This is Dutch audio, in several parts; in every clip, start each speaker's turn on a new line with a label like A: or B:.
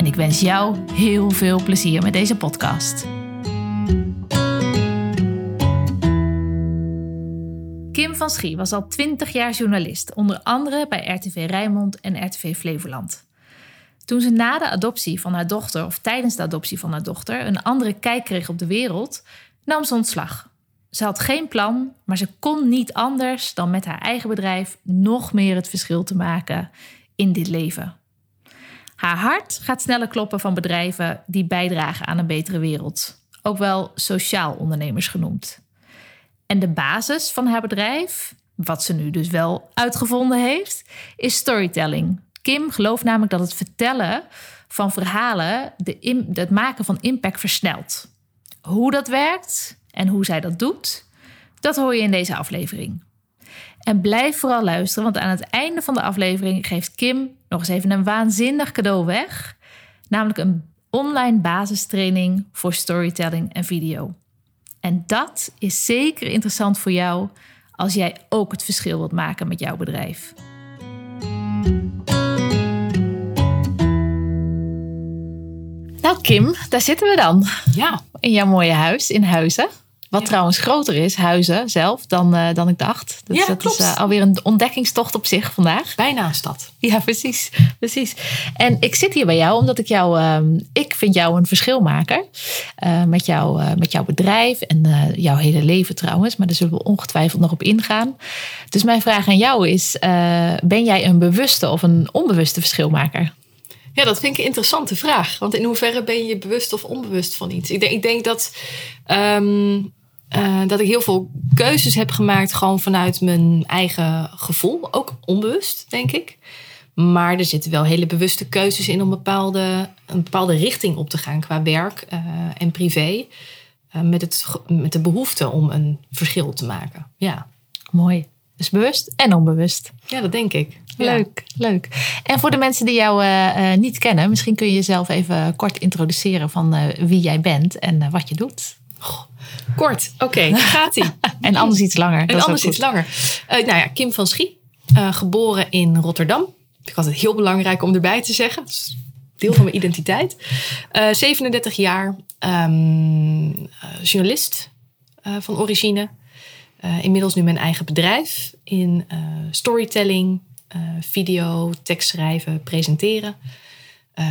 A: en ik wens jou heel veel plezier met deze podcast. Kim van Schie was al 20 jaar journalist, onder andere bij RTV Rijnmond en RTV Flevoland. Toen ze na de adoptie van haar dochter, of tijdens de adoptie van haar dochter, een andere kijk kreeg op de wereld, nam ze ontslag. Ze had geen plan, maar ze kon niet anders dan met haar eigen bedrijf nog meer het verschil te maken in dit leven. Haar hart gaat sneller kloppen van bedrijven die bijdragen aan een betere wereld, ook wel sociaal ondernemers genoemd. En de basis van haar bedrijf, wat ze nu dus wel uitgevonden heeft, is storytelling. Kim gelooft namelijk dat het vertellen van verhalen de het maken van impact versnelt. Hoe dat werkt en hoe zij dat doet, dat hoor je in deze aflevering. En blijf vooral luisteren, want aan het einde van de aflevering geeft Kim nog eens even een waanzinnig cadeau weg. Namelijk een online basistraining voor storytelling en video. En dat is zeker interessant voor jou als jij ook het verschil wilt maken met jouw bedrijf. Nou, Kim, daar zitten we dan.
B: Ja.
A: In jouw mooie huis in Huizen. Wat trouwens groter is, Huizen zelf, dan, uh, dan ik dacht. Dus
B: ja,
A: dat
B: klopt.
A: is uh, alweer een ontdekkingstocht op zich vandaag.
B: Bijna een stad.
A: Ja, precies. precies. En ik zit hier bij jou omdat ik jou, uh, ik vind jou een verschilmaker. Uh, met, jou, met jouw bedrijf en jouw hele leven trouwens. Maar daar zullen we ongetwijfeld nog op ingaan. Dus mijn vraag aan jou is, ben jij een bewuste of een onbewuste verschilmaker?
B: Ja, dat vind ik een interessante vraag. Want in hoeverre ben je bewust of onbewust van iets? Ik denk, ik denk dat, um, uh, dat ik heel veel keuzes heb gemaakt gewoon vanuit mijn eigen gevoel. Ook onbewust, denk ik. Maar er zitten wel hele bewuste keuzes in om bepaalde, een bepaalde richting op te gaan qua werk uh, en privé. Uh, met, het, met de behoefte om een verschil te maken. Ja.
A: Mooi. Dus bewust en onbewust.
B: Ja, dat denk ik.
A: Leuk, ja. leuk. En voor de mensen die jou niet kennen, misschien kun je jezelf even kort introduceren van wie jij bent en wat je doet.
B: Kort, oké, okay, gaat ie.
A: en anders iets langer.
B: En anders iets langer. nou ja, Kim van Schie, geboren in Rotterdam. Ik had het heel belangrijk om erbij te zeggen. Dat is deel van mijn identiteit. 37 jaar, um, journalist van origine. Uh, inmiddels nu mijn eigen bedrijf in uh, storytelling, uh, video, tekstschrijven, presenteren.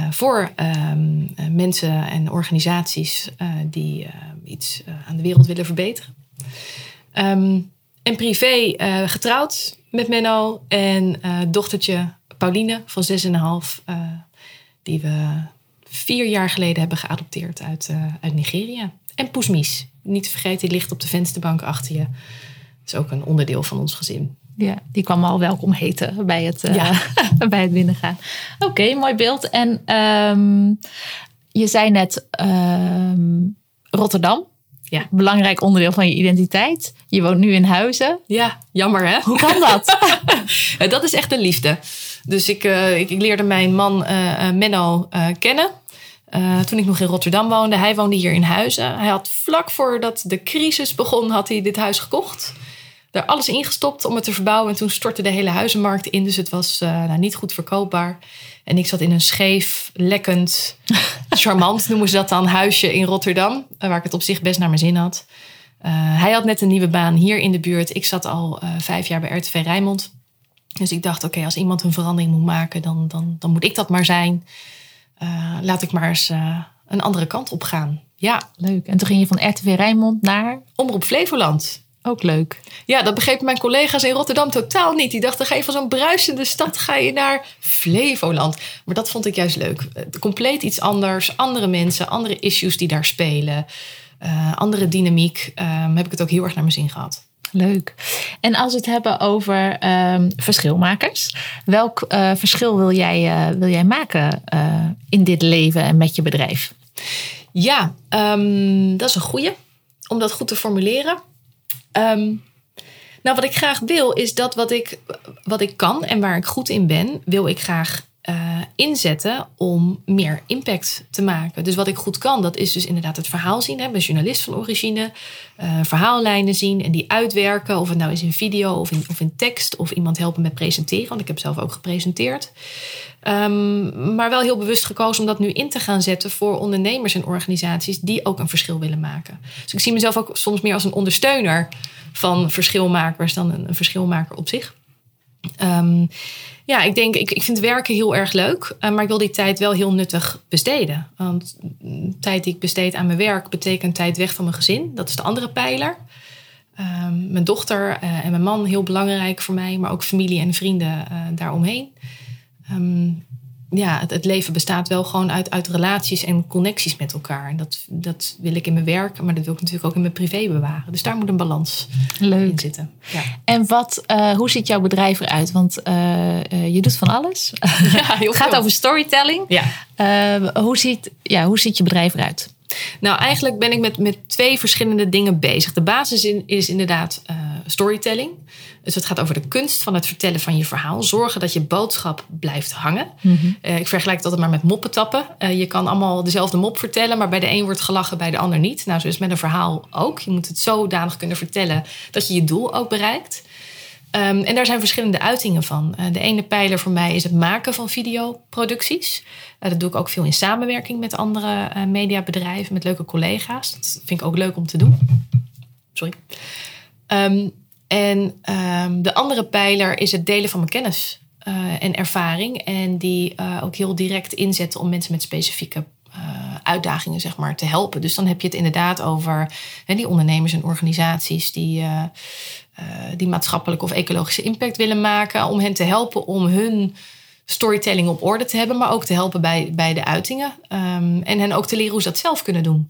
B: Voor um, mensen en organisaties die iets aan de wereld willen verbeteren. Um, en privé getrouwd met Menno en dochtertje Pauline van 6,5, die we vier jaar geleden hebben geadopteerd uit, uit Nigeria. En Poesmies, niet te vergeten, die ligt op de vensterbank achter je. Dat is ook een onderdeel van ons gezin.
A: Ja, die kwam al welkom heten bij het, uh, ja. bij het binnengaan. Oké, okay, mooi beeld. En um, je zei net um, Rotterdam. Ja. Belangrijk onderdeel van je identiteit. Je woont nu in Huizen.
B: Ja, jammer hè?
A: Hoe kan dat?
B: dat is echt een liefde. Dus ik, uh, ik, ik, leerde mijn man uh, Menno kennen. Uh, toen ik nog in Rotterdam woonde. Hij woonde hier in Huizen. Hij had vlak voordat de crisis begon, had hij dit huis gekocht. Daar alles ingestopt om het te verbouwen. En toen stortte de hele huizenmarkt in. Dus het was uh, nou, niet goed verkoopbaar. En ik zat in een scheef, lekkend, charmant noemen ze dat dan, huisje in Rotterdam. Waar ik het op zich best naar mijn zin had. Uh, hij had net een nieuwe baan hier in de buurt. Ik zat al vijf jaar bij RTV Rijnmond. Dus ik dacht, oké, okay, als iemand een verandering moet maken, dan, dan, dan moet ik dat maar zijn. Laat ik maar eens een andere kant op gaan. Ja.
A: Leuk. En toen ging je van RTV Rijnmond naar?
B: Omroep Flevoland.
A: Ook leuk.
B: Ja, dat begrepen mijn collega's in Rotterdam totaal niet. Die dachten, ga je van zo'n bruisende stad ga je naar Flevoland. Maar dat vond ik juist leuk. Compleet iets anders. Andere mensen, andere issues die daar spelen. Uh, andere dynamiek. Um, heb ik het ook heel erg naar mijn zin gehad.
A: Leuk. En als we het hebben over ehm, verschilmakers, welk uh, verschil wil jij, uh, wil jij maken in dit leven en met je bedrijf?
B: Ja, um, dat is een goeie. Om dat goed te formuleren. Um, nou, wat ik graag wil, is dat wat ik, wat ik kan en waar ik goed in ben, wil ik graag uh, inzetten om meer impact te maken. Dus wat ik goed kan, dat is dus inderdaad het verhaal zien. Ben journalist van origine. Uh, verhaallijnen zien en die uitwerken. Of het nou is in video of in, of in tekst. Of iemand helpen met presenteren. Want ik heb zelf ook gepresenteerd. Um, maar wel heel bewust gekozen om dat nu in te gaan zetten voor ondernemers en organisaties die ook een verschil willen maken. Dus ik zie mezelf ook soms meer als een ondersteuner van verschilmakers dan een, verschilmaker op zich. Um, ja, ik denk, ik, ik vind werken heel erg leuk, uh, maar ik wil die tijd wel heel nuttig besteden. Want tijd die ik besteed aan mijn werk betekent tijd weg van mijn gezin. Dat is de andere pijler. Um, mijn dochter uh, en mijn man heel belangrijk voor mij, maar ook familie en vrienden uh, daaromheen. Um, ja, het, het, leven bestaat wel gewoon uit, uit relaties en connecties met elkaar. En dat, dat wil ik in mijn werk, maar dat wil ik natuurlijk ook in mijn privé bewaren. Dus daar moet een balans
A: Leuk.
B: in zitten. Ja.
A: En wat, uh, hoe ziet jouw bedrijf eruit? Want uh, uh, je doet van alles.
B: Ja,
A: het gaat over storytelling.
B: Ja.
A: hoe, ziet, ja, hoe ziet je bedrijf eruit?
B: Nou, eigenlijk ben ik met, met twee verschillende dingen bezig. De basis in, is inderdaad storytelling. Dus het gaat over de kunst van het vertellen van je verhaal. Zorgen dat je boodschap blijft hangen. Mm -hmm. uh, ik vergelijk het altijd maar met moppen tappen. Uh, je kan allemaal dezelfde mop vertellen, maar bij de een wordt gelachen, bij de ander niet. Nou, zo is met een verhaal ook. Je moet het zodanig kunnen vertellen dat je je doel ook bereikt. Um, en daar zijn verschillende uitingen van. Uh, de ene pijler voor mij is het maken van videoproducties. dat doe ik ook veel in samenwerking met andere mediabedrijven, met leuke collega's. Dat vind ik ook leuk om te doen. Sorry. Um, en um, de andere pijler is het delen van mijn kennis uh, en ervaring. En die uh, ook heel direct inzetten om mensen met specifieke uh, uitdagingen zeg maar, te helpen. Dus dan heb je het inderdaad over die ondernemers en organisaties die, die maatschappelijke of ecologische impact willen maken. Om hen te helpen om hun storytelling op orde te hebben, maar ook te helpen bij, bij de uitingen. Um, en hen ook te leren hoe ze dat zelf kunnen doen.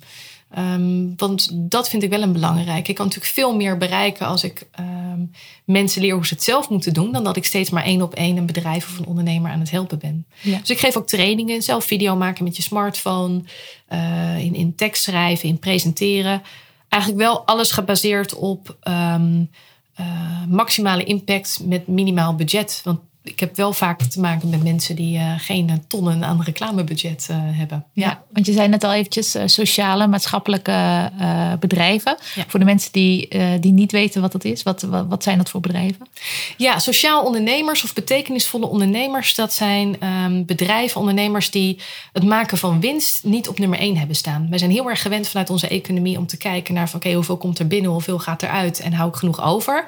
B: Um, want dat vind ik wel een belangrijk. Ik kan natuurlijk veel meer bereiken als ik um, mensen leer hoe ze het zelf moeten doen, dan dat ik steeds maar één op één een bedrijf of een ondernemer aan het helpen ben. Ja. Dus ik geef ook trainingen, zelf video maken met je smartphone, uh, in, in tekst schrijven, in presenteren. Eigenlijk wel alles gebaseerd op um, uh, maximale impact met minimaal budget. Want ik heb wel vaak te maken met mensen die uh, geen tonnen aan reclamebudget uh, hebben.
A: Ja. ja. want je zei net al eventjes uh, sociale, maatschappelijke bedrijven. Ja. Voor de mensen die, die niet weten wat dat is, wat, wat, wat, zijn dat voor bedrijven?
B: Ja, sociaal ondernemers of betekenisvolle ondernemers, dat zijn um, bedrijven, ondernemers die het maken van winst niet op nummer één hebben staan. Wij zijn heel erg gewend vanuit onze economie om te kijken naar van oké, okay, hoeveel komt er binnen, hoeveel gaat eruit en hou ik genoeg over.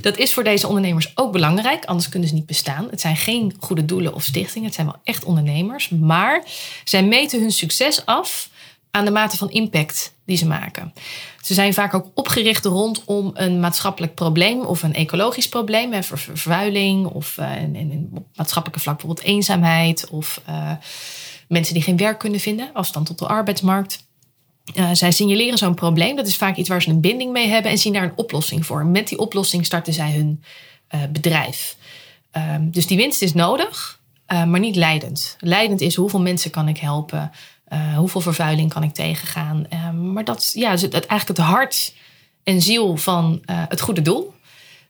B: Dat is voor deze ondernemers ook belangrijk, anders kunnen ze niet bestaan. Het zijn geen goede doelen of stichtingen, het zijn wel echt ondernemers. Maar zij meten hun succes af aan de mate van impact die ze maken. Ze zijn vaak ook opgericht rondom een maatschappelijk probleem of een ecologisch probleem, vervuiling of uh, maatschappelijke vlak bijvoorbeeld eenzaamheid of uh, mensen die geen werk kunnen vinden, afstand tot de arbeidsmarkt. Uh, zij signaleren zo'n probleem. Dat is vaak iets waar ze een binding mee hebben en zien daar een oplossing voor. Met die oplossing starten zij hun bedrijf. Um, dus die winst is nodig, uh, maar niet leidend. Leidend is hoeveel mensen kan ik helpen, hoeveel vervuiling kan ik tegengaan. Ehm, maar dat ja, is het, het, eigenlijk het hart en ziel van het goede doel.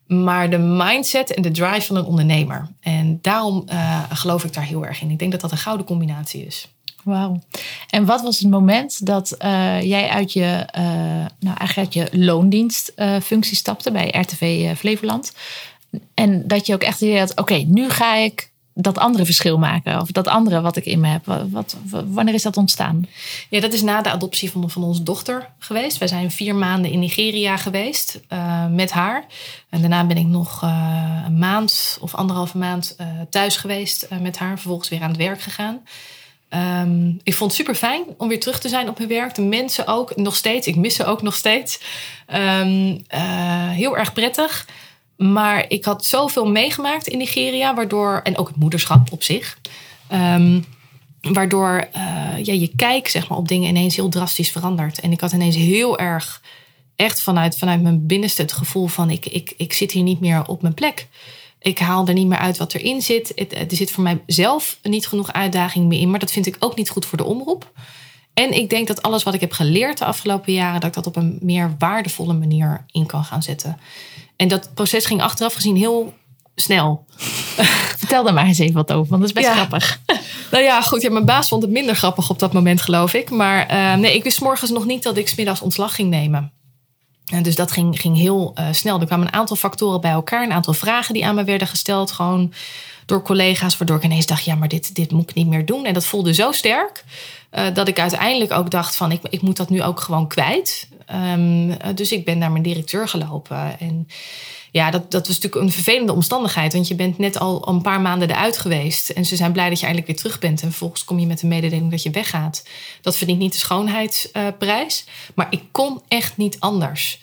B: Maar de mindset en de drive van een ondernemer. En daarom geloof ik daar heel erg in. Ik denk dat dat een gouden combinatie is.
A: Wauw. En wat was het moment dat jij uit je, nou eigenlijk uit je loondienstfunctie stapte bij RTV Flevoland? En dat je ook echt idee had, oké, nu ga ik dat andere verschil maken. Of dat andere wat ik in me heb. Wat, wanneer is dat ontstaan?
B: Ja, dat is na de adoptie van, van onze dochter geweest. Wij zijn vier maanden in Nigeria geweest uh, met haar. En daarna ben ik nog uh, een maand of anderhalve maand uh, thuis geweest met haar. Vervolgens weer aan het werk gegaan. Um, ik vond het super fijn om weer terug te zijn op mijn werk. De mensen ook, nog steeds. Ik mis ze ook nog steeds. Uh, heel erg prettig. Maar ik had zoveel meegemaakt in Nigeria, waardoor, en ook het moederschap op zich. Um, waardoor uh, ja, je kijk zeg maar, op dingen ineens heel drastisch verandert. En ik had ineens heel erg echt vanuit, vanuit mijn binnenste het gevoel van ik, ik, ik zit hier niet meer op mijn plek. Ik haal er niet meer uit wat erin zit. Het, er zit voor mijzelf niet genoeg uitdaging meer in. Maar dat vind ik ook niet goed voor de omroep. En ik denk dat alles wat ik heb geleerd de afgelopen jaren, dat ik dat op een meer waardevolle manier in kan gaan zetten. En dat proces ging achteraf gezien heel snel.
A: Vertel daar maar eens even wat over, want dat is best grappig.
B: Nou ja, goed. Ja, mijn baas vond het minder grappig op dat moment, geloof ik. Maar uh, nee, ik wist morgens nog niet dat ik smiddags ontslag ging nemen. En dus dat ging, ging heel uh, snel. Er kwamen een aantal factoren bij elkaar, een aantal vragen die aan me werden gesteld. Gewoon door collega's, waardoor ik ineens dacht: ja, maar dit, dit moet ik niet meer doen. En dat voelde zo sterk uh, dat ik uiteindelijk ook dacht: van ik, ik moet dat nu ook gewoon kwijt. Um, dus ik ben naar mijn directeur gelopen. En ja, dat, dat was natuurlijk een vervelende omstandigheid. Want je bent net al een paar maanden eruit geweest. En ze zijn blij dat je eindelijk weer terug bent. En vervolgens kom je met de mededeling dat je weggaat. Dat verdient niet de schoonheidsprijs. maar ik kon echt niet anders.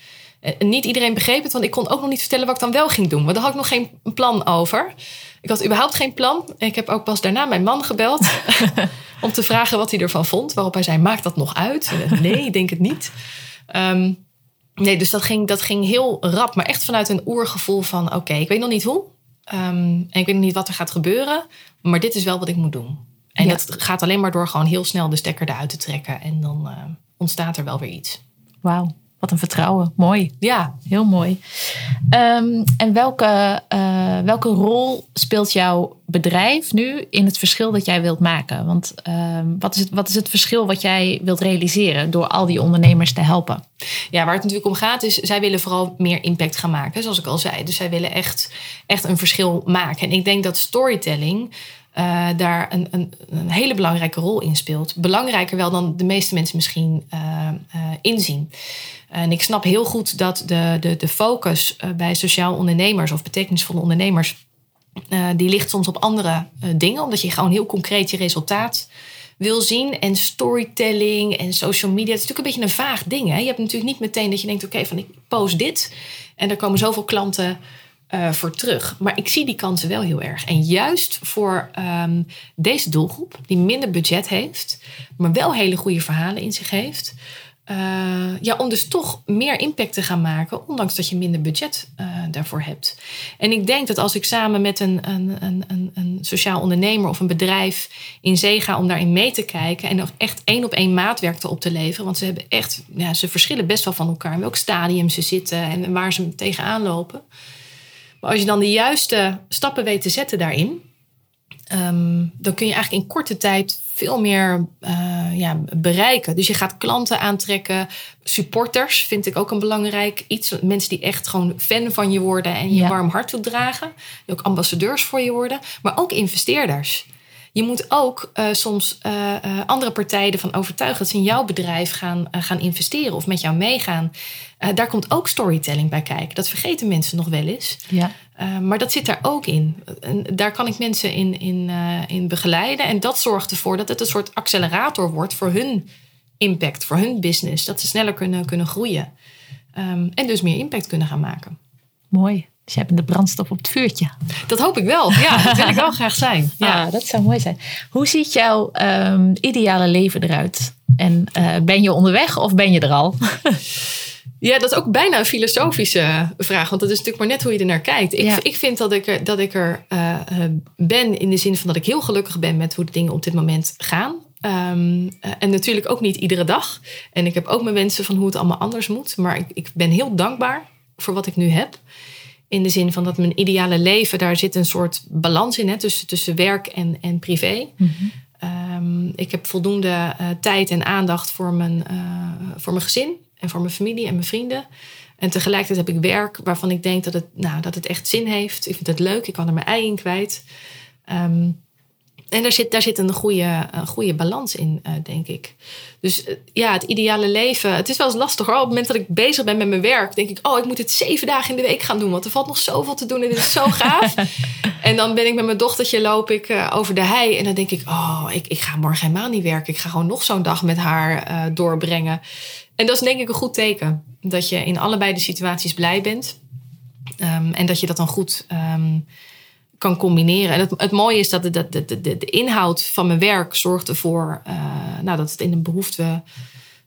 B: En niet iedereen begreep het, want ik kon ook nog niet vertellen wat ik dan wel ging doen. Want daar had ik nog geen plan over. Ik had überhaupt geen plan. Ik heb ook pas daarna mijn man gebeld om te vragen wat hij ervan vond. Waarop hij zei: Maakt dat nog uit? nee, ik denk het niet. Um, Nee, dus dat ging, dat ging heel rap, maar echt vanuit een oergevoel van: oké, ik weet nog niet hoe. Um, en ik weet nog niet wat er gaat gebeuren, maar dit is wel wat ik moet doen. En dat gaat alleen maar door gewoon heel snel de stekker eruit te trekken. En dan uh, ontstaat er wel weer iets.
A: Wauw. Wat een vertrouwen. Mooi.
B: Ja.
A: Heel mooi. Um, en welke, uh, welke rol speelt jouw bedrijf nu in het verschil dat jij wilt maken? Want um, wat, is het, wat is het verschil wat jij wilt realiseren door al die ondernemers te helpen?
B: Ja, waar het natuurlijk om gaat is, zij willen vooral meer impact gaan maken, zoals ik al zei. Dus zij willen echt, echt een verschil maken. En ik denk dat storytelling uh, daar een, een, een, hele belangrijke rol in speelt. Belangrijker wel dan de meeste mensen misschien uh, uh, inzien. En ik snap heel goed dat de, de, de focus bij sociaal ondernemers of betekenisvolle ondernemers, die ligt soms op andere dingen, omdat je gewoon heel concreet je resultaat wil zien. En storytelling en social media, het is natuurlijk een beetje een vaag ding. Hè? Je hebt natuurlijk niet meteen dat je denkt, oké, van ik post dit en er komen zoveel klanten uh, voor terug. Maar ik zie die kansen wel heel erg. En juist voor um, deze doelgroep, die minder budget heeft, maar wel hele goede verhalen in zich heeft. Uh, ja, om dus toch meer impact te gaan maken, ondanks dat je minder budget uh, daarvoor hebt. En ik denk dat als ik samen met een, een, een, een sociaal ondernemer of een bedrijf in zee ga om daarin mee te kijken en nog echt één op één maatwerk op te leveren, want ze hebben echt, ja, ze verschillen best wel van elkaar, in welk stadium ze zitten en waar ze tegenaan lopen. Maar als je dan de juiste stappen weet te zetten daarin, um, dan kun je eigenlijk in korte tijd veel meer uh, ja, bereiken. Dus je gaat klanten aantrekken, supporters vind ik ook een belangrijk iets. Mensen die echt gewoon fan van je worden en je ja. warm hart toedragen. Die ook ambassadeurs voor je worden, maar ook investeerders. Je moet ook uh, soms uh, uh, andere partijen ervan overtuigen dat ze in jouw bedrijf gaan, gaan investeren of met jou meegaan. daar komt ook storytelling bij kijken. Dat vergeten mensen nog wel eens.
A: Ja.
B: maar dat zit daar ook in. En daar kan ik mensen in, in, in begeleiden. En dat zorgt ervoor dat het een soort accelerator wordt voor hun impact, voor hun business. Dat ze sneller kunnen, kunnen groeien. Um, en dus meer impact kunnen gaan maken.
A: Mooi. Dus je hebt de brandstof op het vuurtje.
B: Dat hoop ik wel. Ja, dat wil ik wel graag zijn.
A: Ja, ah, dat zou mooi zijn. Hoe ziet jouw um, ideale leven eruit? En uh, ben je onderweg of ben je er al?
B: Ja, dat is ook bijna een filosofische vraag. Want dat is natuurlijk maar net hoe je er naar kijkt. Ik, ja. ik vind dat ik er, dat ik er uh, ben in de zin van dat ik heel gelukkig ben met hoe de dingen op dit moment gaan. Um, en natuurlijk ook niet iedere dag. En ik heb ook mijn wensen van hoe het allemaal anders moet. Maar ik, ik ben heel dankbaar voor wat ik nu heb. In de zin van dat mijn ideale leven, daar zit een soort balans in hè, tussen, tussen werk en, en privé. Mm -hmm. um, ik heb voldoende uh, tijd en aandacht voor mijn, uh, voor mijn gezin en voor mijn familie en mijn vrienden. En tegelijkertijd heb ik werk waarvan ik denk dat het, nou, dat het echt zin heeft. Ik vind het leuk, ik kan er mijn ei in kwijt. Um, en daar zit, daar zit een goede, een goede balans in, uh, denk ik. Dus uh, ja, het ideale leven. Het is wel eens lastig hoor. Op het moment dat ik bezig ben met mijn werk, denk ik: Oh, ik moet het zeven dagen in de week gaan doen. Want er valt nog zoveel te doen en dit is zo gaaf. en dan ben ik met mijn dochtertje, loop ik uh, over de hei. En dan denk ik: Oh, ik, ik ga morgen helemaal niet werken. Ik ga gewoon nog zo'n dag met haar doorbrengen. En dat is denk ik een goed teken. Dat je in allebei de situaties blij bent. Um, en dat je dat dan goed. Um, kan combineren. En het, het mooie is dat de, de, de, de, inhoud van mijn werk zorgt ervoor uh, nou, dat het in een behoefte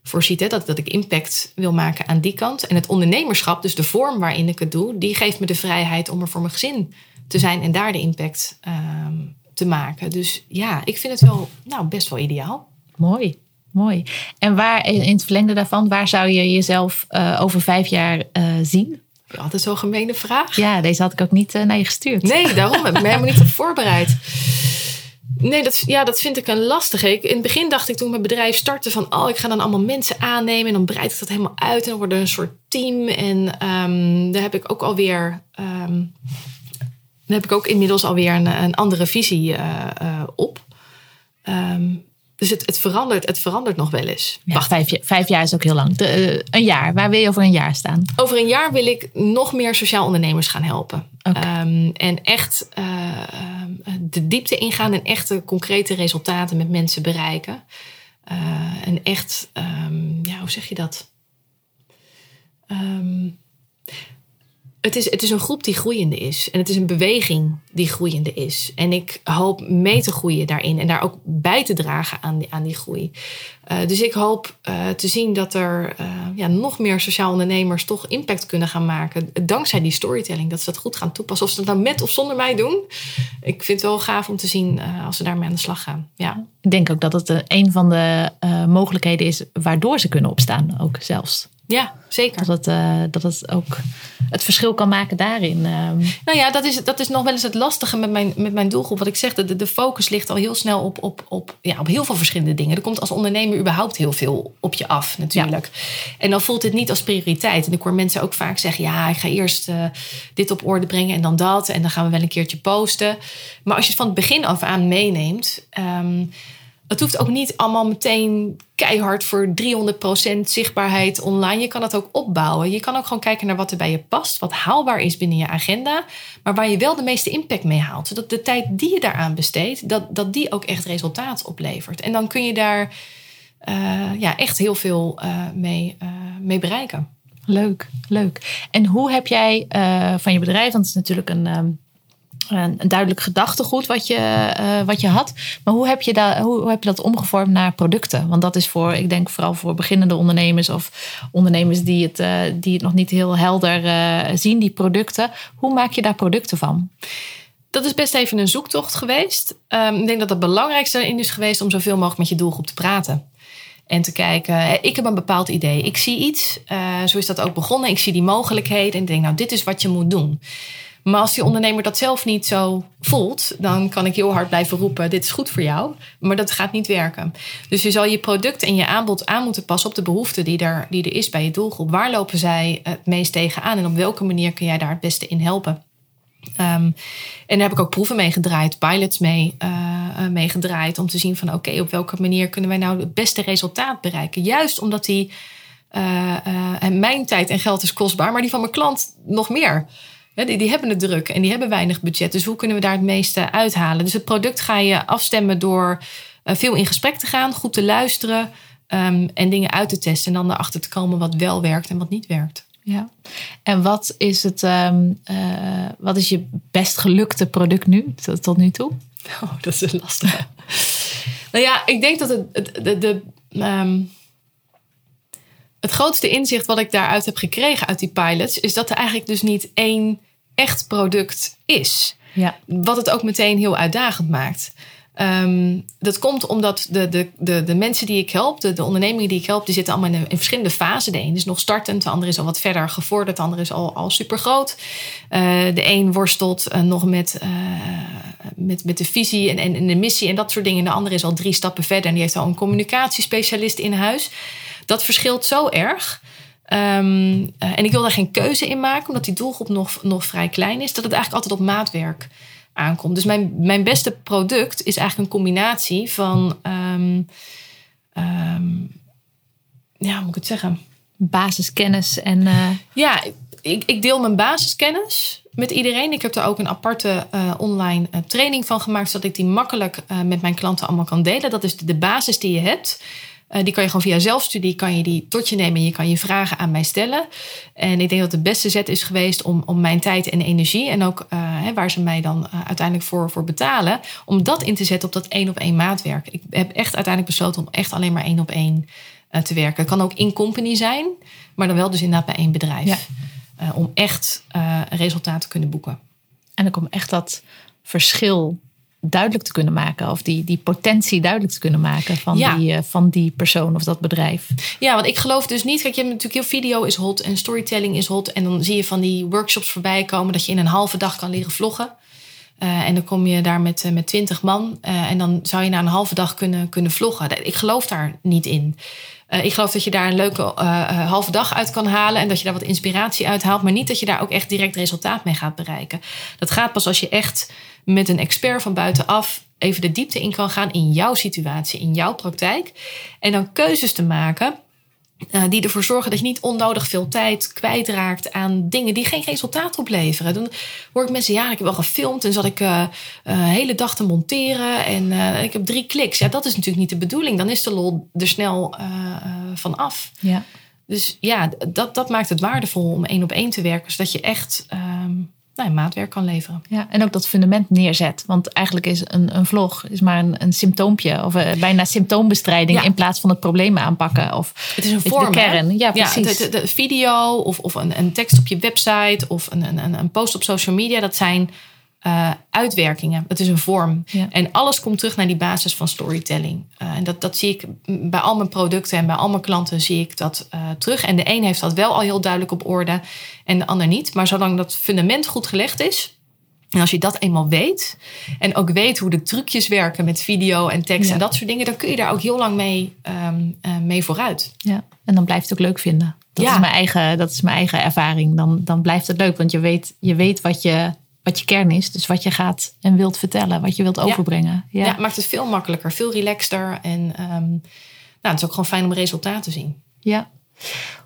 B: voorziet. Hè, dat, dat ik impact wil maken aan die kant. En het ondernemerschap, dus de vorm waarin ik het doe, die geeft me de vrijheid om er voor mijn gezin te zijn en daar de impact ehm, te maken. Dus ja, ik vind het wel nou, best wel ideaal.
A: Mooi. Mooi. En waar in het verlengde daarvan, waar zou je jezelf uh, over vijf jaar uh, zien?
B: Altijd zo'n gemene vraag.
A: Ja, deze had ik ook niet uh, naar je gestuurd.
B: Nee, daarom heb ik me helemaal niet op voorbereid. Nee, dat, ja, dat vind ik een lastige. Ik, in het begin dacht ik toen mijn bedrijf startte van... oh, ik ga dan allemaal mensen aannemen... en dan breid ik dat helemaal uit en dan wordt er een soort team. En um, daar heb ik ook alweer... Um, daar heb ik ook inmiddels alweer een, een andere visie uh, uh, op. Um, dus het, het, verandert, het verandert nog wel eens.
A: Ja, Wacht, vijf, vijf, jaar is ook heel lang. De, uh, een jaar, waar wil je over een jaar staan?
B: Over een jaar wil ik nog meer sociaal ondernemers gaan helpen. Okay. Um, en echt uh, de diepte ingaan en echte concrete resultaten met mensen bereiken. Uh, en echt, um, ja, hoe zeg je dat? Het is, het is een groep die groeiende is. En het is een beweging die groeiende is. En ik hoop mee te groeien daarin. En daar ook bij te dragen aan die, aan die groei. Uh, dus ik hoop uh, te zien dat er uh, ja, nog meer sociaal ondernemers toch impact kunnen gaan maken. Dankzij die storytelling. Dat ze dat goed gaan toepassen. Of ze dat nou met of zonder mij doen. Ik vind het wel gaaf om te zien als ze daarmee aan de slag gaan. Ja.
A: Ik denk ook dat het een van de mogelijkheden is waardoor ze kunnen opstaan. Ook zelfs.
B: Ja, zeker.
A: Dat het, dat het ook het verschil kan maken daarin. Um.
B: Nou ja, dat is, dat is nog wel eens het lastige met mijn, met mijn doelgroep. Wat ik zeg, de, de focus ligt al heel snel op, op, op, ja, op heel veel verschillende dingen. Er komt als ondernemer überhaupt heel veel op je af natuurlijk. Ja. En dan voelt het niet als prioriteit. En ik hoor mensen ook vaak zeggen... ja, ik ga eerst uh, dit op orde brengen en dan dat. En dan gaan we wel een keertje posten. Maar als je het van het begin af aan meeneemt... Um, het hoeft ook niet allemaal meteen keihard voor 300% zichtbaarheid online. Je kan het ook opbouwen. Je kan ook gewoon kijken naar wat er bij je past, wat haalbaar is binnen je agenda, maar waar je wel de meeste impact mee haalt. Zodat de tijd die je daaraan besteedt, dat, dat die ook echt resultaat oplevert. En dan kun je daar uh, ja, echt heel veel uh, mee, uh, mee bereiken.
A: Leuk, leuk. En hoe heb jij van je bedrijf, want het is natuurlijk een. Um een, een duidelijk gedachtegoed wat je, wat je had. Maar hoe heb je, dat, hoe, hoe, heb je dat omgevormd naar producten? Want dat is voor, ik denk vooral voor beginnende ondernemers of ondernemers die het, die het nog niet heel helder zien, die producten. Hoe maak je daar producten van?
B: Dat is best even een zoektocht geweest. Um, ik denk dat het belangrijkste erin is geweest om zoveel mogelijk met je doelgroep te praten. En te kijken, ik heb een bepaald idee. Ik zie iets, zo is dat ook begonnen. Ik zie die mogelijkheden en denk, nou, dit is wat je moet doen. Maar als die ondernemer dat zelf niet zo voelt, dan kan ik heel hard blijven roepen: dit is goed voor jou. Maar dat gaat niet werken. Dus je zal je product en je aanbod aan moeten passen op de behoefte die er, die er is bij je doelgroep. Waar lopen zij het meest tegenaan en op welke manier kun jij daar het beste in helpen? Um, en daar heb ik ook proeven mee gedraaid, pilots mee, uh, mee gedraaid, om te zien van oké, op welke manier kunnen wij nou het beste resultaat bereiken? Juist omdat die, uh, en mijn tijd en geld is kostbaar, maar die van mijn klant nog meer. Die, die hebben het druk en die hebben weinig budget. Dus hoe kunnen we daar het meeste uithalen? Dus het product ga je afstemmen door veel in gesprek te gaan, goed te luisteren um, en dingen uit te testen. En dan erachter te komen wat wel werkt en wat niet werkt.
A: Ja. En wat is, het, um, uh, wat is je best gelukte product nu, tot, tot nu toe?
B: Oh, dat is een lastige. nou ja, ik denk dat het, het de, de, um, het grootste inzicht wat ik daaruit heb gekregen uit die pilots, is dat er eigenlijk dus niet één echt product is.
A: Ja.
B: Wat het ook meteen heel uitdagend maakt. Um, dat komt omdat de, de, de, de mensen die ik help, de, de ondernemingen die ik help, die zitten allemaal in, verschillende fasen. De een is nog startend, de ander is al wat verder gevorderd, de ander is al, al super groot. Uh, de een worstelt uh, nog met, uh, met, met de visie en, en, de missie en dat soort dingen. De ander is al drie stappen verder en die heeft al een communicatiespecialist in huis. Dat verschilt zo erg. Um, en ik wil daar geen keuze in maken, omdat die doelgroep nog, nog vrij klein is, dat het eigenlijk altijd op maatwerk aankomt. Dus mijn, mijn beste product is eigenlijk een combinatie van, um, um, ja, hoe moet ik het zeggen?
A: Basiskennis en. Uh...
B: Ja, ik, ik deel mijn basiskennis met iedereen. Ik heb er ook een aparte uh, online uh, training van gemaakt, zodat ik die makkelijk met mijn klanten allemaal kan delen. Dat is de basis die je hebt. Uh, die kan je gewoon via zelfstudie kan je die tot je nemen en je kan je vragen aan mij stellen. En ik denk dat de beste zet is geweest om, om mijn tijd en energie en ook uh, hè, waar ze mij dan uh, uiteindelijk voor, voor betalen, om dat in te zetten op dat één op één maatwerk. Ik heb echt uiteindelijk besloten om echt alleen maar één op één eh, te werken. Het kan ook in company zijn, maar dan wel dus inderdaad bij één bedrijf.
A: Ja.
B: Eh, om echt resultaat te kunnen boeken.
A: En dan komt echt dat verschil duidelijk te kunnen maken. Of die, die potentie duidelijk te kunnen maken van,
B: Ja.
A: die, eh, van die persoon of dat bedrijf.
B: Ja, want ik geloof dus niet. Kijk, je hebt natuurlijk heel video is hot en storytelling is hot. En dan zie je van die workshops voorbij komen dat je in een halve dag kan leren vloggen. Eh, en dan kom je daar met, eh, met 20 man. en dan zou je na een halve dag kunnen, kunnen vloggen. Ik geloof daar niet in. Ik geloof dat je daar een leuke halve dag uit kan halen. En dat je daar wat inspiratie uit haalt. Maar niet dat je daar ook echt direct resultaat mee gaat bereiken. Dat gaat pas als je echt met een expert van buitenaf even de diepte in kan gaan in jouw situatie, in jouw praktijk. En dan keuzes te maken eh, die ervoor zorgen dat je niet onnodig veel tijd kwijtraakt aan dingen die geen resultaat opleveren. Dan hoor ik mensen, ja, ik heb wel gefilmd en zat ik eh, eh, een hele dag te monteren en eh, ik heb drie kliks. Ja, dat is natuurlijk niet de bedoeling. Dan is de lol er snel eh, eh, van af.
A: Ja.
B: Dus ja, dat, dat maakt het waardevol om één op één te werken, zodat je echt ehm, nou, ja, maatwerk kan leveren.
A: Ja, en ook dat fundament neerzet. Want eigenlijk is een, een vlog is maar een, een symptoompje. Of eh, bijna symptoombestrijding
B: Ja.
A: in plaats van het probleem aanpakken. Of
B: Het is een vorm.
A: de
B: hè?
A: kern. Ja, precies.
B: de video of, of een, een tekst op je website of een, een, een post op social media, dat zijn eh, uitwerkingen. Het is een vorm.
A: Ja.
B: En alles komt terug naar die basis van storytelling. Eh, en dat, dat zie ik bij al mijn producten en bij al mijn klanten zie ik dat eh, terug. En de een heeft dat wel al heel duidelijk op orde en de ander niet. Maar zolang dat fundament goed gelegd is. En als je dat eenmaal weet en ook weet hoe de trucjes werken met video en tekst
A: Ja.
B: en dat soort dingen, dan kun je daar ook heel lang mee, ehm, eh, mee vooruit.
A: Ja, en dan blijft het ook leuk vinden. Dat,
B: Ja.
A: is, mijn eigen, dat is mijn eigen ervaring. Dan, dan blijft het leuk, want je weet, je weet wat, je, wat je kern is. Dus wat je gaat en wilt vertellen, wat je wilt overbrengen.
B: Ja.
A: Ja,
B: het maakt het veel makkelijker, veel relaxter. En ehm, nou, het is ook gewoon fijn om resultaat te zien.
A: ja.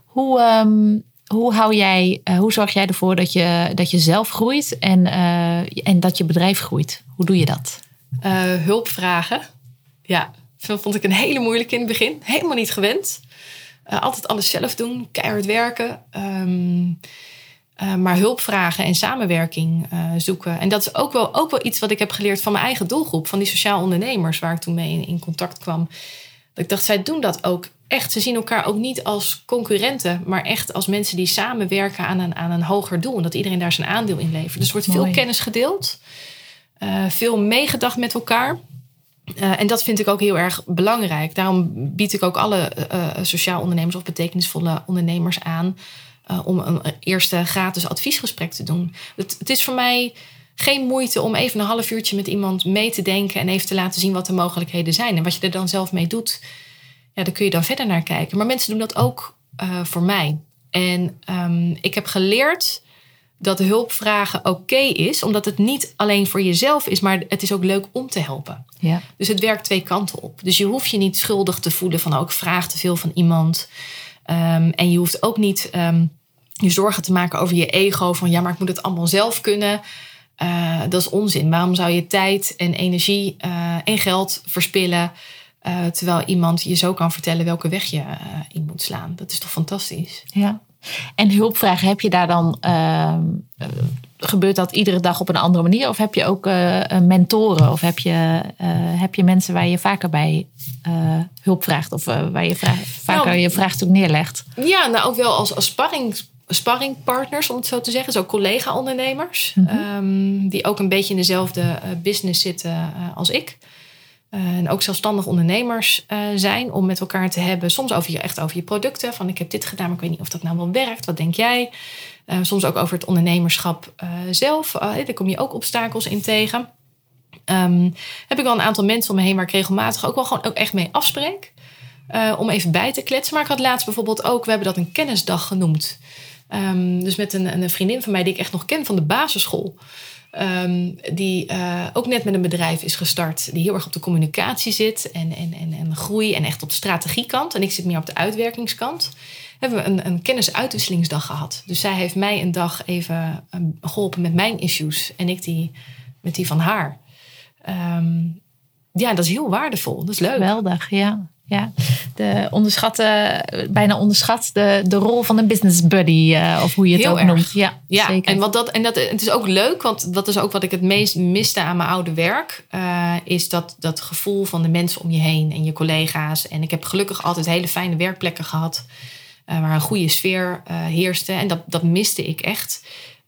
A: Hoe, ehm, hoe, hou jij, eh, hoe zorg jij ervoor dat je, dat je zelf groeit en, eh, en dat je bedrijf groeit? Hoe doe je dat?
B: Eh, hulp vragen. Ja, dat vond ik een hele moeilijke in het begin. Helemaal niet gewend. Altijd alles zelf doen, keihard werken. Ehm, eh, maar hulp vragen en samenwerking eh, zoeken. En dat is ook wel, ook wel iets wat ik heb geleerd van mijn eigen doelgroep. Van die sociaal ondernemers waar ik toen mee in, in contact kwam. Dat ik dacht, zij doen dat ook echt. Ze zien elkaar ook niet als concurrenten. Maar echt als mensen die samenwerken aan een, aan een hoger doel. En dat iedereen daar zijn aandeel in levert. Dus er wordt veel kennis gedeeld. eh, veel meegedacht met elkaar. En dat vind ik ook heel erg belangrijk. Daarom bied ik ook alle sociaal ondernemers of betekenisvolle ondernemers aan eh, om een eerste gratis adviesgesprek te doen. Het, het is voor mij geen moeite om even een half uurtje met iemand mee te denken en even te laten zien wat de mogelijkheden zijn. En wat je er dan zelf mee doet, ja, daar kun je dan verder naar kijken. Maar mensen doen dat ook eh, voor mij. En ehm, ik heb geleerd dat hulp vragen oké is, omdat het niet alleen voor jezelf is, maar het is ook leuk om te helpen.
A: Ja.
B: Dus het werkt twee kanten op. Dus je hoeft je niet schuldig te voelen van oh, ik vraag te veel van iemand. Ehm, en je hoeft ook niet ehm, je zorgen te maken over je ego van ja, maar ik moet het allemaal zelf kunnen. Eh, dat is onzin. Waarom zou je tijd en energie eh, en geld verspillen eh, terwijl iemand je zo kan vertellen welke weg je in moet slaan? Dat is toch fantastisch?
A: Ja. En hulpvragen, heb je daar dan. gebeurt dat iedere dag op een andere manier? Of heb je ook mentoren? Of heb je, heb je mensen waar je vaker bij hulp vraagt? Of waar je vra- vaker
B: Nou,
A: je vraagstuk neerlegt?
B: Ja, nou ook wel als, als sparring, sparringpartners, om het zo te zeggen. Zo collega-ondernemers.
A: Mhm.
B: ehm, die ook een beetje in dezelfde eh, business zitten eh, als ik. Eh, en ook zelfstandig ondernemers zijn om met elkaar te hebben. Soms over je, echt over je producten. Van ik heb dit gedaan, maar ik weet niet of dat nou wel werkt. Wat denk jij? Soms ook over het ondernemerschap zelf. Daar kom je ook obstakels in tegen. Ehm, heb ik wel een aantal mensen om me heen waar ik regelmatig ook wel gewoon ook echt mee afspreek. Om even bij te kletsen. Maar ik had laatst bijvoorbeeld ook, we hebben dat een kennisdag genoemd. Ehm, dus met een, een vriendin van mij die ik echt nog ken van de basisschool. Ehm, die eh, ook net met een bedrijf is gestart. Die heel erg op de communicatie zit en, en, en, en groei en echt op de strategiekant. En ik zit meer op de uitwerkingskant. Hebben we een, een kennisuitwisselingsdag gehad. Dus zij heeft mij een dag even eh, geholpen met mijn issues. En ik die met die van haar. Ehm, ja, dat is heel waardevol. Dat is leuk.
A: Geweldig, ja. Ja. De onderschatte, bijna onderschat de, de rol van een business buddy, eh, of hoe je het
B: Heel
A: ook
B: erg.
A: noemt. Ja,
B: Ja,
A: zeker.
B: en, wat dat, en dat, het is ook leuk, want dat is ook wat ik het meest miste aan mijn oude werk. eh, is dat, dat gevoel van de mensen om je heen en je collega's. En ik heb gelukkig altijd hele fijne werkplekken gehad. eh, waar een goede sfeer heerste. En dat, dat miste ik echt.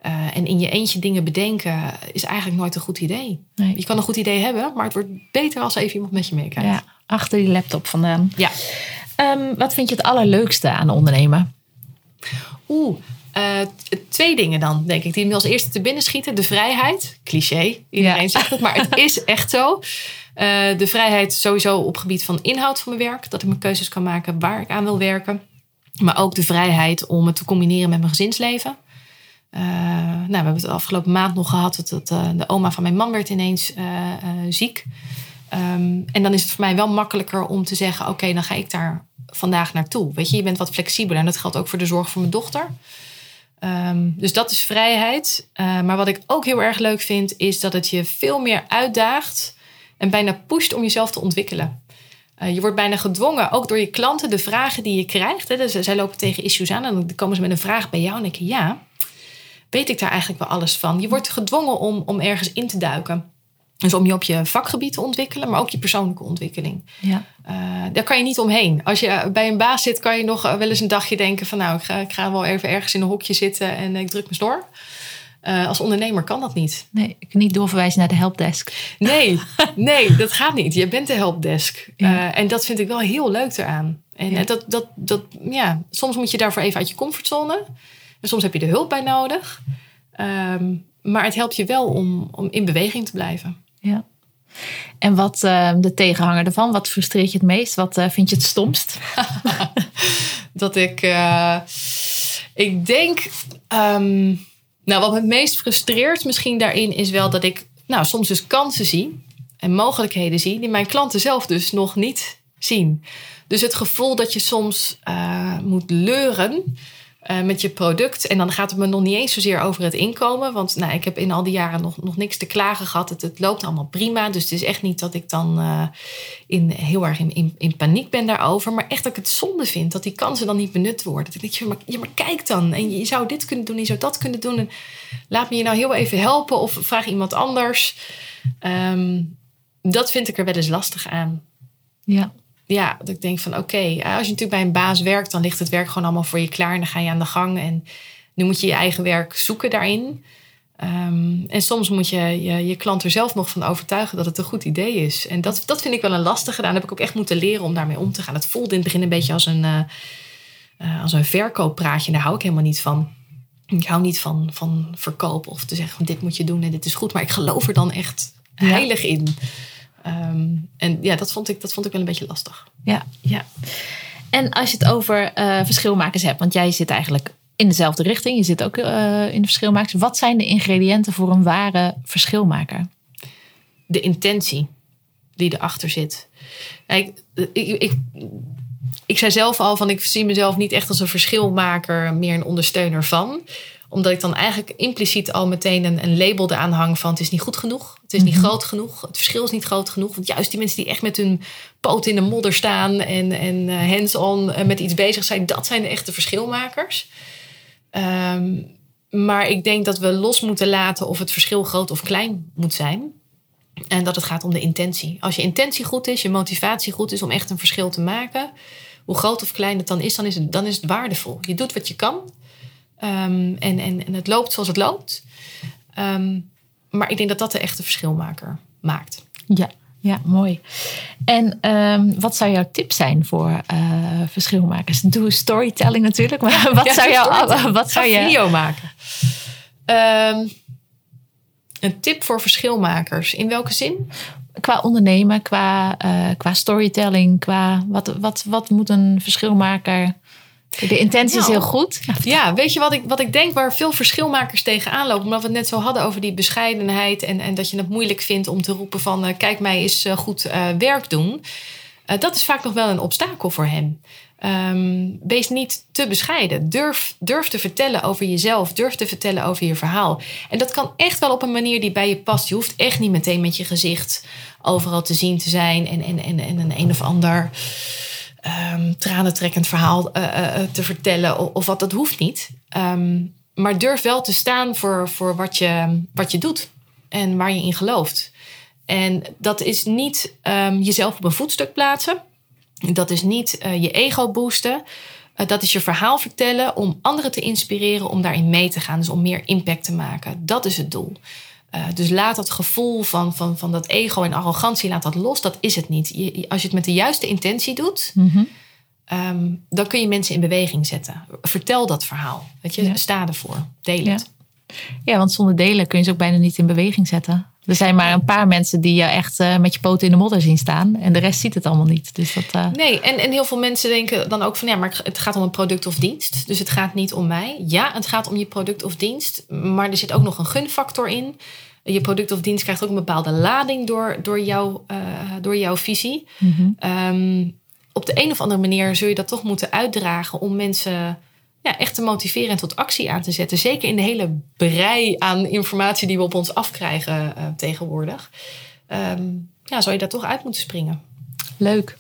B: Eh, en in je eentje dingen bedenken is eigenlijk nooit een goed idee.
A: Nee.
B: Je kan een goed idee hebben, maar het wordt beter als even iemand met je meekijkt.
A: ja, achter die laptop vandaan.
B: Ja.
A: Ehm, wat vind je het allerleukste aan ondernemen?
B: Oeh, eh, twee dingen dan, denk ik, die me als eerste te binnen schieten. De vrijheid, cliché, iedereen
A: Ja.
B: zegt het, maar het is echt zo. Eh, de vrijheid sowieso op gebied van inhoud van mijn werk. Dat ik mijn keuzes kan maken waar ik aan wil werken. Maar ook de vrijheid om het te combineren met mijn gezinsleven. Eh, nou, we hebben het afgelopen maand nog gehad dat, eh, de oma van mijn man werd ineens eh, ziek. Ehm, en dan is het voor mij wel makkelijker om te zeggen: oké, dan ga ik daar vandaag naartoe. Weet je, je bent wat flexibeler. En dat geldt ook voor de zorg voor mijn dochter. Ehm, dus dat is vrijheid. Maar wat ik ook heel erg leuk vind, is dat het je veel meer uitdaagt en bijna pusht om jezelf te ontwikkelen. Je wordt bijna gedwongen, ook door je klanten, de vragen die je krijgt. Hè, dus zij lopen tegen issues aan en dan komen ze met een vraag bij jou. En denk je, ja, weet ik daar eigenlijk wel alles van? Je wordt gedwongen om, om ergens in te duiken. Dus om je op je vakgebied te ontwikkelen, maar ook je persoonlijke ontwikkeling.
A: Ja.
B: Eh, daar kan je niet omheen. Als je bij een baas zit, kan je nog wel eens een dagje denken van nou, ik ga, ik ga wel even ergens in een hokje zitten en ik druk mijn snor. Eh, als ondernemer kan dat niet.
A: Nee, ik kan niet doorverwijzen naar de helpdesk.
B: Nee, nee, dat gaat niet. Je bent de helpdesk.
A: Ja.
B: Eh, en dat vind ik wel heel leuk eraan. En
A: Ja.
B: eh, dat, dat, dat, ja, soms moet je daarvoor even uit je comfortzone. En soms heb je er hulp bij nodig. Ehm, maar het helpt je wel om, om in beweging te blijven.
A: Ja. En wat eh, de tegenhanger ervan? Wat frustreert je het meest? Wat eh, vind je het stomst?
B: dat ik. eh, ik denk. ehm, nou, wat me het meest frustreert misschien daarin is wel dat ik. Nou, soms dus kansen zie. En mogelijkheden zie. die mijn klanten zelf dus nog niet zien. Dus het gevoel dat je soms eh, moet leuren. Eh, met je product. En dan gaat het me nog niet eens zozeer over het inkomen. Want nou, ik heb in al die jaren nog, nog niks te klagen gehad. Het, loopt allemaal prima. Dus het is echt niet dat ik dan eh, in, heel erg in, in, paniek ben daarover. Maar echt dat ik het zonde vind dat die kansen dan niet benut worden. Dat ik ja maar, ja, maar kijk dan. En je, je zou dit kunnen doen, je zou dat kunnen doen. En laat me je nou heel even helpen of vraag iemand anders. Ehm, dat vind ik er wel eens lastig aan.
A: Ja.
B: Ja, dat ik denk van oké, als je natuurlijk bij een baas werkt, dan ligt het werk gewoon allemaal voor je klaar en dan ga je aan de gang. En nu moet je je eigen werk zoeken daarin. Ehm, en soms moet je, je je klant er zelf nog van overtuigen dat het een goed idee is. En dat, dat vind ik wel een lastige. Daar heb ik ook echt moeten leren om daarmee om te gaan. Het voelde in het begin een beetje als een, eh, eh, als een verkooppraatje. En daar hou ik helemaal niet van. Ik hou niet van, van verkopen of te zeggen van dit moet je doen en dit is goed. Maar ik geloof er dan echt heilig in. Ehm, en ja, dat vond, ik, dat vond ik wel een beetje lastig.
A: Ja.
B: Ja.
A: En als je het over eh, verschilmakers hebt, want jij zit eigenlijk in dezelfde richting, je zit ook eh, in de verschilmakers. Wat zijn de ingrediënten voor een ware verschilmaker?
B: de intentie die erachter zit. Kijk, ik, ik, ik zei zelf al van ik zie mezelf niet echt als een verschilmaker, meer een ondersteuner van. Omdat ik dan eigenlijk impliciet al meteen een, een label eraan hang van het is niet goed genoeg. Het is niet
A: Mhm.
B: groot genoeg. Het verschil is niet groot genoeg. Want juist die mensen die echt met hun poot in de modder staan en, en eh, hands-on eh, met iets bezig zijn, dat zijn de echte verschilmakers. Ehm, maar ik denk dat we los moeten laten of het verschil groot of klein moet zijn. En dat het gaat om de intentie. Als je intentie goed is, je motivatie goed is om echt een verschil te maken, hoe groot of klein het dan is, dan is het, dan is het waardevol. Je doet wat je kan Ehm, en, en, en het loopt zoals het loopt. Ehm, maar ik denk dat dat de echte verschilmaker maakt.
A: Ja, ja mooi. En ehm, wat zou jouw tip zijn voor eh, verschilmakers? Doe storytelling natuurlijk, maar wat
B: Ja,
A: zou jouw wat zou je
B: video maken. Een tip voor verschilmakers. In welke zin?
A: qua ondernemen, qua, eh, qua storytelling, qua wat, wat, wat moet een verschilmaker? De intentie is
B: Nou,
A: heel goed.
B: Ja, weet je wat ik, wat ik denk waar veel verschilmakers tegenaan lopen? Omdat we het net zo hadden over die bescheidenheid. En, en dat je het moeilijk vindt om te roepen van... eh, kijk mij eens eh, goed eh, werk doen. Dat is vaak nog wel een obstakel voor hen. Ehm, wees niet te bescheiden. Durf, durf te vertellen over jezelf. Durf te vertellen over je verhaal. En dat kan echt wel op een manier die bij je past. Je hoeft echt niet meteen met je gezicht overal te zien te zijn. En, en, en, en een een of ander um, tranentrekkend verhaal uh, te vertellen of, wat. Dat hoeft niet. Ehm, maar durf wel te staan voor, voor wat, je, wat je doet en waar je in gelooft. En dat is niet um, jezelf op een voetstuk plaatsen. Dat is niet je ego boosten. Dat is je verhaal vertellen om anderen te inspireren om daarin mee te gaan. Dus om meer impact te maken. Dat is het doel. Uh, dus laat dat gevoel van, van, van dat ego en arrogantie laat dat los. Dat is het niet. Je, als je het met de juiste intentie doet, mm -hmm. um, dan kun je mensen in beweging zetten. Vertel dat verhaal. Weet je, ja. sta ervoor. Deel
A: ja.
B: het.
A: Ja, want zonder delen kun je ze ook bijna niet in beweging zetten. Er zijn maar een paar mensen die je echt uh, met je poten in de modder zien staan. En de rest ziet het allemaal niet. Dus dat, uh...
B: Nee, en, en heel veel mensen denken dan ook van ja, maar het gaat om een product of dienst. Dus het gaat niet om mij. Ja, het gaat om je product of dienst. Maar er zit ook nog een gunfactor in. Je product of dienst krijgt ook een bepaalde lading door, door, jou, uh, door jouw visie. Mm -hmm. um, op de een of andere manier zul je dat toch moeten uitdragen om mensen ja, echt te motiveren en tot actie aan te zetten. Zeker in de hele brei aan informatie die we op ons afkrijgen uh, tegenwoordig. Um, ja, zou je daar toch uit moeten springen.
A: Leuk.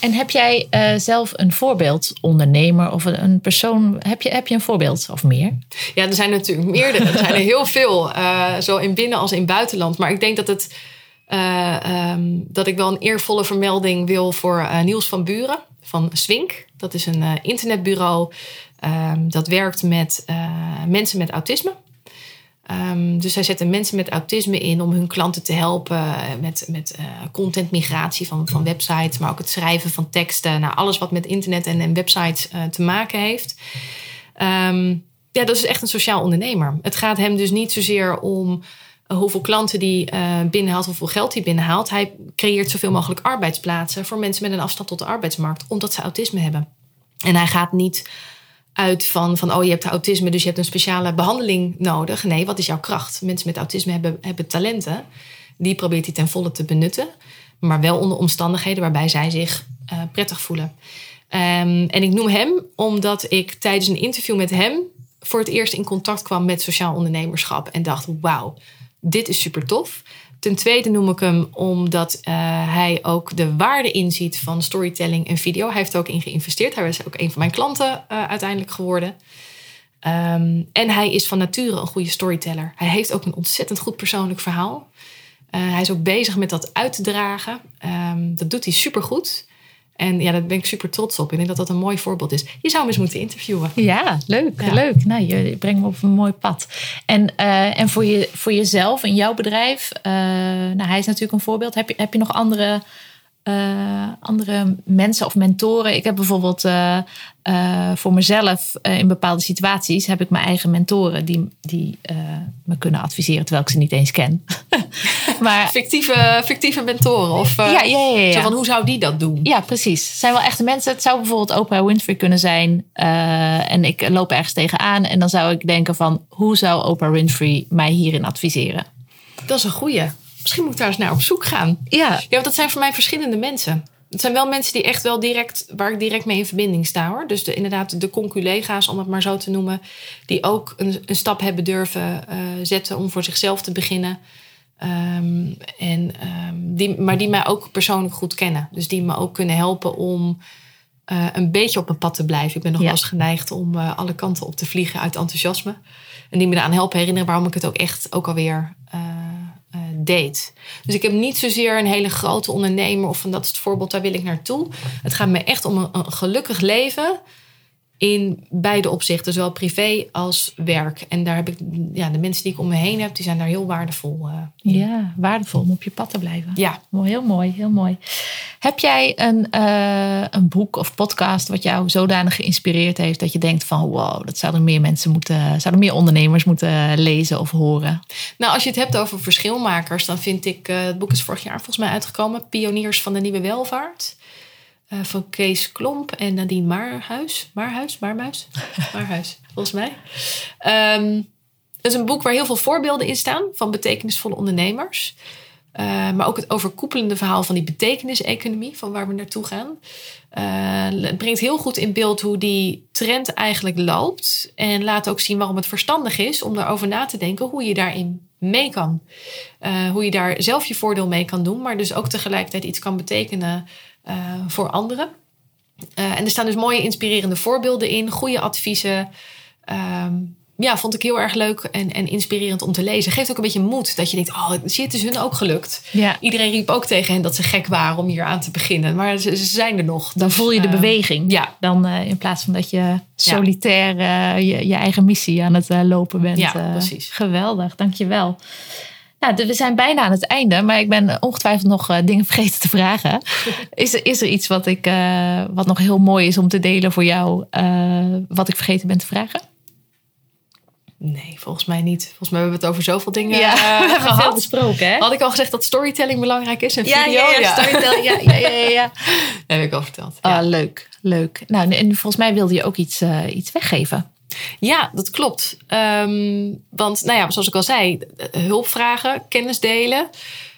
A: En heb jij uh, zelf een voorbeeld ondernemer of een, persoon? Heb je, heb je een voorbeeld of meer?
B: Ja, er zijn natuurlijk meerdere. er zijn er heel veel, uh, zo in binnen als in buitenland. Maar ik denk dat, het, uh, um, dat ik wel een eervolle vermelding wil voor Niels van Buren van Swink. Dat is een internetbureau Um, dat werkt met uh, mensen met autisme. Um, dus zij zetten mensen met autisme in om hun klanten te helpen met, met uh, contentmigratie van, van websites, maar ook het schrijven van teksten. Nou, alles wat met internet en, en websites te maken heeft. Um, ja, dat is echt een sociaal ondernemer. Het gaat hem dus niet zozeer om hoeveel klanten die uh, binnenhaalt, hoeveel geld hij binnenhaalt. Hij creëert zoveel mogelijk arbeidsplaatsen voor mensen met een afstand tot de arbeidsmarkt, omdat ze autisme hebben. En hij gaat niet uit van, van, oh je hebt autisme, dus je hebt een speciale behandeling nodig. Nee, wat is jouw kracht? Mensen met autisme hebben, hebben talenten. Die probeert hij ten volle te benutten. Maar wel onder omstandigheden waarbij zij zich uh, prettig voelen. Um, en ik noem hem omdat ik tijdens een interview met hem voor het eerst in contact kwam met sociaal ondernemerschap. En dacht, wauw, dit is super tof. Ten tweede noem ik hem omdat uh, hij ook de waarde inziet van storytelling en video. Hij heeft er ook in geïnvesteerd. Hij is ook een van mijn klanten uh, uiteindelijk geworden. Um, en hij is van nature een goede storyteller. Hij heeft ook een ontzettend goed persoonlijk verhaal. Uh, hij is ook bezig met dat uit te dragen. Um, dat doet hij supergoed. En ja, daar ben ik super trots op. Ik denk dat dat een mooi voorbeeld is. Je zou hem eens moeten interviewen.
A: Ja, leuk. Ja. leuk. Nou, je brengt me op een mooi pad. En, uh, en voor, je, voor jezelf en jouw bedrijf, uh, nou, hij is natuurlijk een voorbeeld. Heb je, heb je nog andere uh, andere mensen of mentoren. Ik heb bijvoorbeeld uh, uh, voor mezelf in bepaalde situaties heb ik mijn eigen mentoren die, die me kunnen adviseren terwijl ik ze niet eens ken.
B: maar, fictieve, fictieve mentoren of
A: ja, ja, ja, ja.
B: Zo van hoe zou die dat doen?
A: Ja, precies. Het zijn wel echte mensen. Het zou bijvoorbeeld Oprah Winfrey kunnen zijn en ik loop ergens tegenaan en dan zou ik denken van hoe zou Oprah Winfrey mij hierin adviseren?
B: Dat is een goeie misschien moet ik daar eens naar op zoek gaan.
A: Ja.
B: Ja, want dat zijn voor mij verschillende mensen. Het zijn wel mensen die echt wel direct, waar ik direct mee in verbinding sta hoor. Dus de, inderdaad de conculega's, om het maar zo te noemen, die ook een, een stap hebben durven uh, zetten om voor zichzelf te beginnen. Um, en, um, die, maar die mij ook persoonlijk goed kennen. Dus die me ook kunnen helpen om uh, een beetje op mijn pad te blijven. Ik ben nog ja. wel eens geneigd om uh, alle kanten op te vliegen uit enthousiasme. En die me eraan helpen herinneren waarom ik het ook echt ook alweer uh, deed. Dus ik heb niet zozeer een hele grote ondernemer of van dat is het voorbeeld, daar wil ik naartoe. Het gaat me echt om een, een gelukkig leven in beide opzichten, zowel privé als werk. En daar heb ik, ja, de mensen die ik om me heen heb, die zijn daar heel waardevol uh.
A: Ja, waardevol om op je pad te blijven.
B: Ja.
A: Heel mooi, heel mooi. Heb jij een, uh, een boek of podcast wat jou zodanig geïnspireerd heeft dat je denkt van wow, dat zouden meer mensen moeten, zouden meer ondernemers moeten lezen of horen?
B: Nou, als je het hebt over verschilmakers, dan vind ik, uh, het boek is vorig jaar volgens mij uitgekomen, Pioniers van de Nieuwe Welvaart. Uh, van Kees Klomp en Nadine Maarhuis. Maarhuis? Maarmuis? Maarhuis, volgens mij. Um, dat is een boek waar heel veel voorbeelden in staan van betekenisvolle ondernemers. Uh, maar ook het overkoepelende verhaal van die betekeniseconomie, van waar we naartoe gaan. Uh, het brengt heel goed in beeld hoe die trend eigenlijk loopt. En laat ook zien waarom het verstandig is om daarover na te denken hoe je daarin mee kan. Uh, hoe je daar zelf je voordeel mee kan doen, maar dus ook tegelijkertijd iets kan betekenen voor anderen. Eh, en er staan dus mooie inspirerende voorbeelden in, goede adviezen. Ehm, ja, vond ik heel erg leuk en, en inspirerend om te lezen. Geeft ook een beetje moed dat je denkt, oh, het is hun ook gelukt.
A: Ja.
B: Iedereen riep ook tegen hen dat ze gek waren om hier aan te beginnen. Maar ze, ze zijn er nog.
A: Dan
B: Dus,
A: voel je de
B: eh,
A: beweging.
B: Ja,
A: Dan eh, in plaats van dat je solitair eh, je, je eigen missie aan het eh, lopen bent.
B: Ja,
A: Eh,
B: precies.
A: Geweldig, dankjewel. We zijn bijna aan het einde, maar ik ben ongetwijfeld nog eh, dingen vergeten te vragen. Is er, is er iets wat, ik, eh, wat nog heel mooi is om te delen voor jou, eh, wat ik vergeten ben te vragen?
B: nee, volgens mij niet. Volgens mij hebben we het over zoveel dingen
A: Ja, we hebben veel
B: gehad.
A: besproken, hè?
B: Had ik al gezegd dat storytelling belangrijk is en video?
A: Ja, ja, ja, storytelling. Ja, ja, ja, ja, ja.
B: Dat heb ik al verteld.
A: Ah,
B: Ja.
A: leuk, leuk. Nou, en volgens mij wilde je ook iets, iets weggeven.
B: Ja, dat klopt. Ehm, want, nou ja, zoals ik al zei, eh, hulp vragen, kennis delen.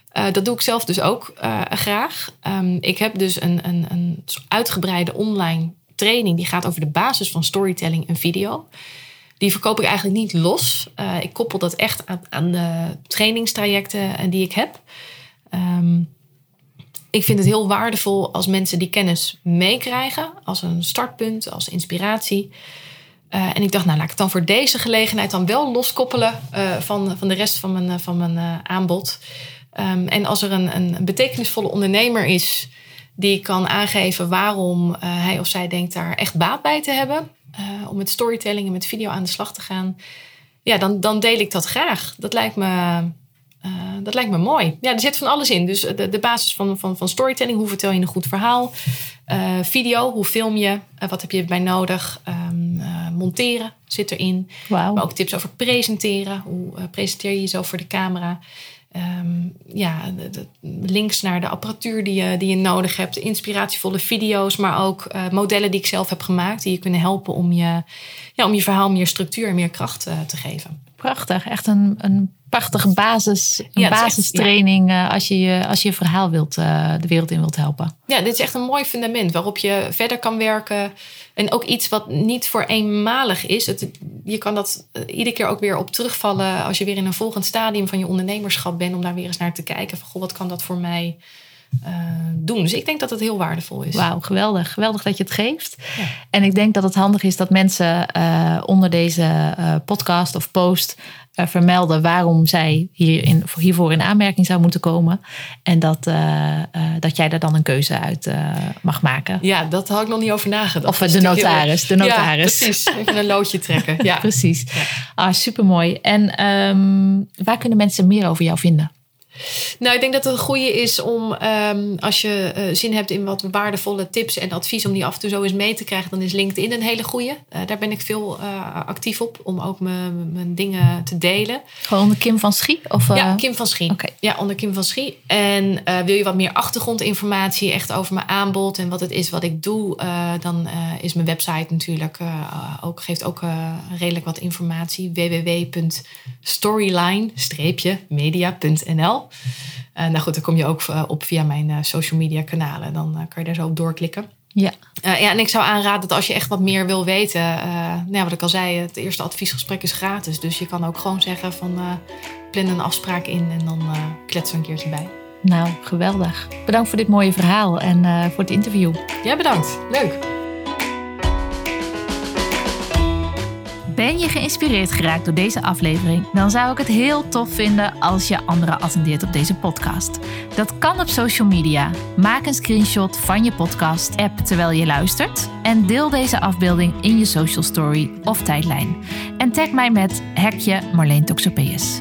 B: eh, dat doe ik zelf dus ook eh, graag. Ehm, ik heb dus een, een, een uitgebreide online training die gaat over de basis van storytelling en video. Die verkoop ik eigenlijk niet los. Ik koppel dat echt aan, aan de trainingstrajecten die ik heb. Ehm, ik vind het heel waardevol als mensen die kennis meekrijgen als een startpunt, als inspiratie. Eh, en ik dacht, nou laat ik het dan voor deze gelegenheid dan wel loskoppelen eh, van, van de rest van mijn, eh, van mijn aanbod. Ehm, en als er een, een betekenisvolle ondernemer is die kan aangeven waarom hij of zij denkt daar echt baat bij te hebben, om met storytelling en met video aan de slag te gaan, ja, dan, dan deel ik dat graag. Dat lijkt me, eh, dat lijkt me mooi. Ja, er zit van alles in. Dus de, de basis van, van, van storytelling, hoe vertel je een goed verhaal? Eh, video, hoe film je? Eh, wat heb je erbij nodig? Ehm, eh, monteren zit erin.
A: Wauw.
B: Maar ook tips over presenteren. Hoe presenteer je jezelf voor de camera? Ehm, ja, de, de links naar de apparatuur die je, die je nodig hebt. Inspiratievolle video's, maar ook modellen die ik zelf heb gemaakt. Die je kunnen helpen om je, ja, om je verhaal meer structuur en meer kracht te geven.
A: Prachtig, echt een, een prachtige basis, een
B: Ja, echt-
A: basistraining eh, als, je, je- als je je verhaal wilt, eh, de wereld in wilt helpen.
B: Ja, dit is echt een mooi fundament waarop je verder kan werken. En ook iets wat niet voor eenmalig is. Het, je kan dat eh, iedere keer ook weer op terugvallen als je weer in een volgend stadium van je ondernemerschap bent. Om daar weer eens naar te kijken van, goh, wat kan dat voor mij doen? Dus ik denk dat het heel waardevol is.
A: Wauw, geweldig. Geweldig dat je het geeft.
B: Ja.
A: En ik denk dat het handig is dat mensen onder deze podcast of post eh, vermelden waarom zij hierin, hiervoor in aanmerking zou moeten komen. En dat, eh, eh, dat jij daar dan een keuze uit mag maken.
B: Ja, dat had ik nog niet over nagedacht.
A: Of
B: Dat
A: de notaris, de notaris.
B: Ja, precies. Even een loodje trekken. Ja.
A: Precies.
B: Ja.
A: Ah, supermooi. En ehm, waar kunnen mensen meer over jou vinden?
B: Nou, ik denk dat het een goede is om ehm, als je eh, zin hebt in wat waardevolle tips en advies om die af en toe zo eens mee te krijgen, dan is LinkedIn een hele goede. Eh, daar ben ik veel eh, actief op om ook mijn, dingen te delen.
A: Gewoon onder Kim van Schie? Of,
B: Ja, Kim van Schie.
A: Oké.
B: Ja, onder Kim van Schie. En wil je wat meer achtergrondinformatie echt over mijn aanbod en wat het is wat ik doe, dan is mijn website natuurlijk ook, geeft ook redelijk wat informatie. www.storyline-media.nl Eh, Nou goed, dan kom je ook eh, op via mijn eh, social media kanalen. Dan kan je daar zo op doorklikken.
A: Ja.
B: Ja, en ik zou aanraden dat als je echt wat meer wil weten, nou ja, wat ik al zei, het eerste adviesgesprek is gratis. Dus je kan ook gewoon zeggen van eh, plan een afspraak in en dan kletsen we een keertje bij.
A: Nou, geweldig. Bedankt voor dit mooie verhaal en voor het interview.
B: Ja, bedankt. Leuk.
A: Ben je geïnspireerd geraakt door deze aflevering? Dan zou ik het heel tof vinden als je anderen attendeert op deze podcast. Dat kan op social media. Maak een screenshot van je podcast-app terwijl je luistert en deel deze afbeelding in je social story of tijdlijn. En tag mij met hekje Marleen Toxopeus.